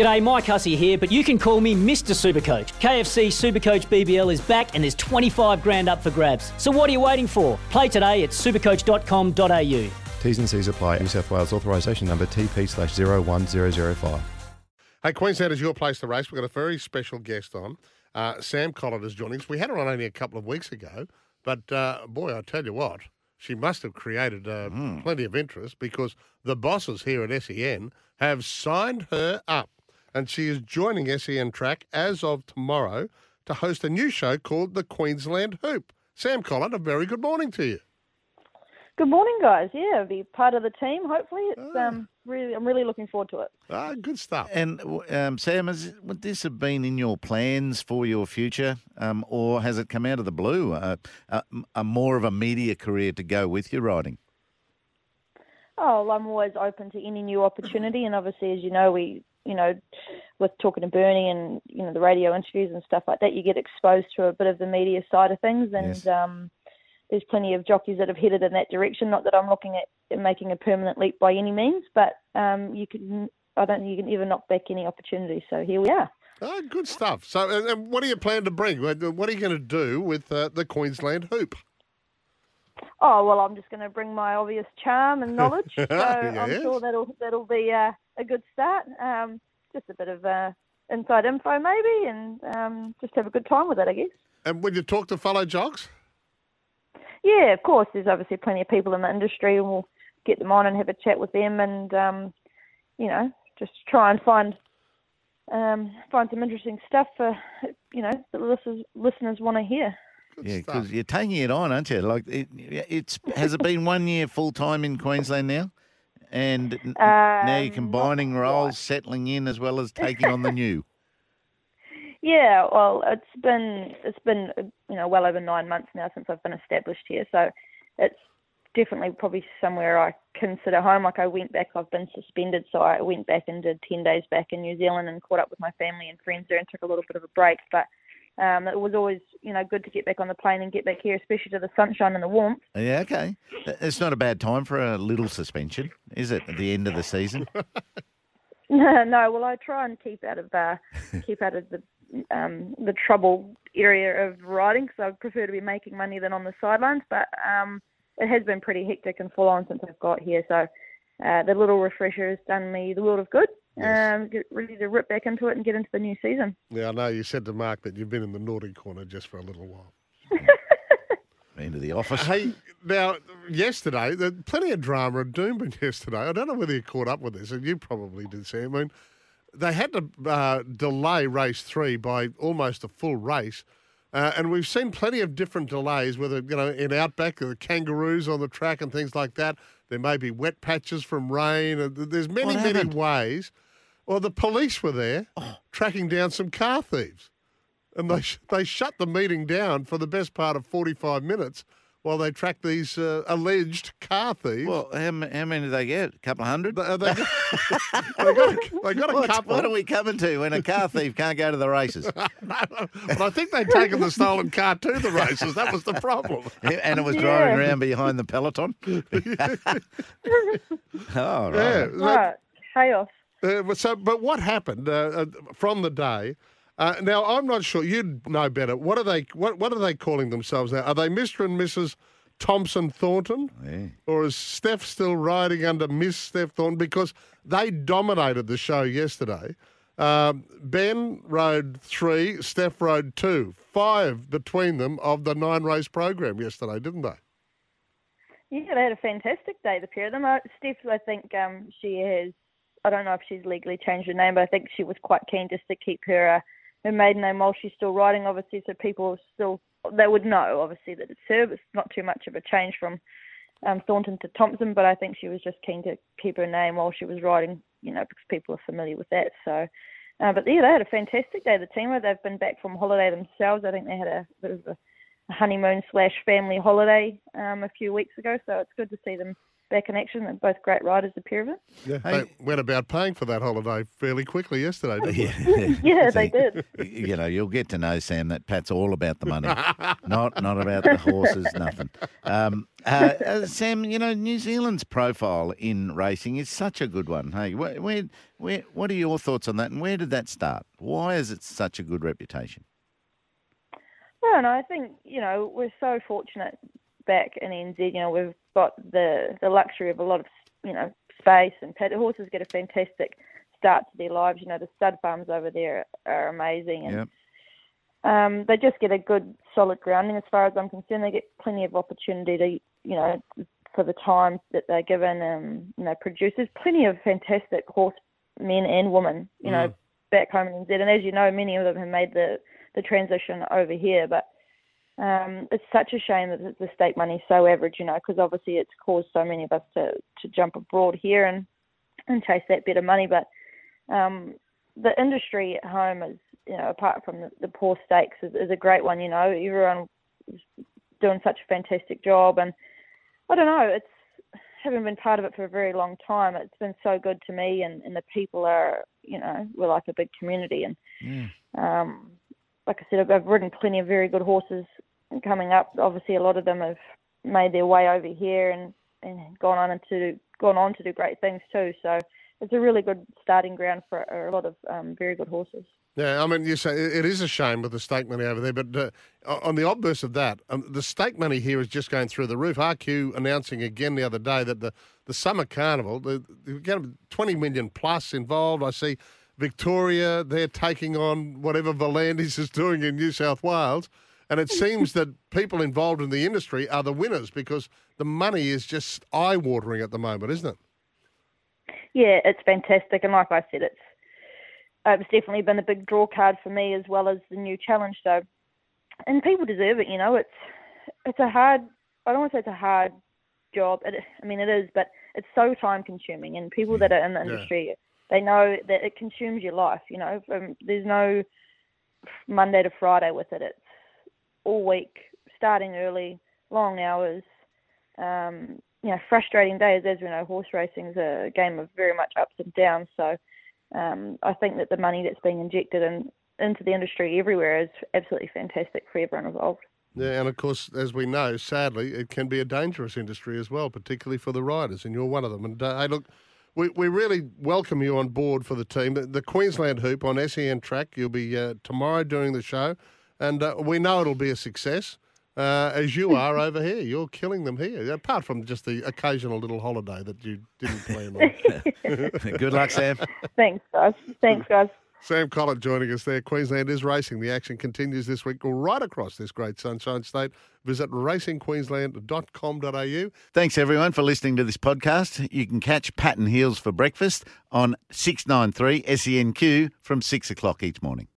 G'day, Mike Hussey here, but you can call me Mr. Supercoach. KFC Supercoach BBL is back and there's 25 grand up for grabs. So what are you waiting for? Play today at supercoach.com.au. T's and C's apply. New South Wales authorisation number TP slash 01005. Hey, Queensland is your place to race. We've got a very special guest on. Uh, Sam Collett is joining us. We had her on only a couple of weeks ago, but uh, boy, I tell you what, she must have created uh, plenty of interest because the bosses here at SEN have signed her up. And she is joining SEN Track as of tomorrow to host a new show called The Queensland Hoop. Sam Collett, a very good morning to you. Good morning, guys. Yeah, be part of the team. Hopefully, it's um really I'm really looking forward to it. Ah, good stuff. And um, Sam, has, would this have been in your plans for your future, um, or has it come out of the blue? Uh, a, a more of a media career to go with your writing. Oh, well, I'm always open to any new opportunity, and obviously, as you know, we you know, with talking to Bernie and you know the radio interviews and stuff like that, you get exposed to a bit of the media side of things, and Yes. um, there's plenty of jockeys that have headed in that direction. Not that I'm looking at making a permanent leap by any means, but um, you can. I don't think you can ever knock back any opportunity. So here we are. Ah, good stuff. So, and, and what do you plan to bring? What what are you going to do with uh, the Queensland Hoop? Oh well, I'm just going to bring my obvious charm and knowledge. So I'm sure that'll that'll be uh, a good start. Um, just a bit of uh, inside info maybe, and um, just have a good time with it, I guess. And when you talk to fellow jocks? Yeah, of course. There's obviously plenty of people in the industry, and we'll get them on and have a chat with them, and um, you know, just try and find um, find some interesting stuff for you know that listeners listeners want to hear. Good Yeah, because you're taking it on, aren't you? Like, it, it's has it been one year full time in Queensland now, and n- now you're Um, combining roles, settling in as well as taking on the new. Yeah, well, it's been it's been you know well over nine months now since I've been established here, so it's definitely probably somewhere I consider home. Like I went back, I've been suspended, so I went back and did ten days back in New Zealand and caught up with my family and friends there and took a little bit of a break. But um, it was always you know good to get back on the plane and get back here, especially to the sunshine and the warmth. Yeah, okay. It's not a bad time for a little suspension, is it? At the end of the season. no, well, I try and keep out of uh, keep out of the um, the trouble area of riding because I prefer to be making money than on the sidelines. But um, it has been pretty hectic and full on since I've got here, so uh, the little refresher has done me the world of good. Yes. Um, get ready to rip back into it and get into the new season. Yeah, I know you said to Mark that you've been in the naughty corner just for a little while. Into the office. Hey, now, yesterday, there plenty of drama at Doomben yesterday. I don't know whether you caught up with this, and you probably did, Sam. I mean, they had to uh, delay race three by almost a full race. Uh, and we've seen plenty of different delays, whether, you know, in Outback, the kangaroos on the track and things like that. There may be wet patches from rain. There's many, many ways. Well, the police were there tracking down some car thieves. And they, sh- they shut the meeting down for the best part of 45 minutes while they tracked these uh, alleged car thieves. Well, how, m- how many did they get? A couple of hundred? they, they got, they got a, they got a couple. what are we coming to when a car thief can't go to the races? but I think they'd taken the stolen car to the races. That was the problem. and it was Yeah. driving around behind the peloton. oh, right. Yeah. that- Right, chaos. Uh, but so, but what happened uh, uh, from the day? Uh, now, I'm not sure. You'd know better. What are they? What What are they calling themselves now? Are they Mr. and Mrs. Thompson Thornton, Yeah. or is Steph still riding under Miss Steph Thornton? Because they dominated the show yesterday. Um, ben rode three, Steph rode two, five between them of the nine race program yesterday, didn't they? Yeah, they had a fantastic day, the pair of them. Uh, Steph, I think um, she has, I don't know if she's legally changed her name, but I think she was quite keen just to keep her uh, her maiden name while she's still riding, obviously, so people still, they would know, obviously, that it's her. It's not too much of a change from um, Thornton to Thompson, but I think she was just keen to keep her name while she was riding, you know, because people are familiar with that. So, uh, but yeah, they had a fantastic day. The team, they've been back from holiday themselves. I think they had a bit of a honeymoon slash family holiday um, a few weeks ago, so it's good to see them back in action. They're both great riders, the pair of them. Yeah, Hey- they went about paying for that holiday fairly quickly yesterday, didn't they? Yeah, they did. You know, you'll get to know Sam that Pat's all about the money, not not about the horses, nothing. Um, uh, uh, Sam, you know, New Zealand's profile in racing is such a good one. Hey, where, where, where, what are your thoughts on that, and where did that start? Why is it such a good reputation? I don't know. I think you know we're so fortunate back in NZ. You know we've got the the luxury of a lot of you know space, and pet horses get a fantastic start to their lives. You know the stud farms over there are amazing, and Yep. um, they just get a good solid grounding. As far as I'm concerned, they get plenty of opportunity to you know for the time that they're given. Um, you know, produce. There's plenty of fantastic horse men and women. You know, back home in NZ, and as you know, many of them have made the the transition over here, but um, it's such a shame that the- state money is so average, you know, because obviously it's caused so many of us to, to jump abroad here and, and chase that bit of money. But um, the industry at home is, you know, apart from the, the poor stakes, is, is a great one. You know, everyone is doing such a fantastic job, and I don't know, it's having been part of it for a very long time. It's been so good to me, and, and the people are, you know, we're like a big community, and um, like I said, I've ridden plenty of very good horses coming up. Obviously, a lot of them have made their way over here and, and gone on into gone on to do great things too. So it's a really good starting ground for a lot of um, very good horses. Yeah, I mean, you say it is a shame with the stake money over there, but uh, on the obverse of that, um, the stake money here is just going through the roof. RQ announcing again the other day that the, the summer carnival, the, the going 20 million plus involved. I see Victoria, they're taking on whatever V'landys is doing in New South Wales. And it seems that people involved in the industry are the winners because the money is just eye watering at the moment, isn't it? Yeah, it's fantastic, and like I said, it's uh, it's definitely been a big draw card for me as well as the new challenge. So, and people deserve it. You know, it's it's a hard. I don't want to say it's a hard job. It, I mean, it is, but it's so time consuming, and people that are in the Yeah. industry, they know that it consumes your life. You know, um, there's no Monday to Friday with it. It's all week, starting early, long hours. Um, you know, frustrating days. As we know, horse racing is a game of very much ups and downs. So, um, I think that the money that's being injected in, into the industry everywhere is absolutely fantastic for everyone involved. Yeah, and of course, as we know, sadly, it can be a dangerous industry as well, particularly for the riders, and you're one of them. And uh, hey, look, we, we really welcome you on board for the team. The, the Queensland Hoop on SEN track, you'll be uh, tomorrow doing the show, and uh, we know it'll be a success. Uh, as you are over here, you're killing them here. Apart from just the occasional little holiday that you didn't plan on. Good luck, Sam. Thanks, guys. Thanks, guys. Sam Collett joining us there. Queensland is racing. The action continues this week right across this great Sunshine State. Visit racingqueensland.com.au. Thanks, everyone, for listening to this podcast. You can catch Pat and Heels for breakfast on 693 SENQ from 6 o'clock each morning.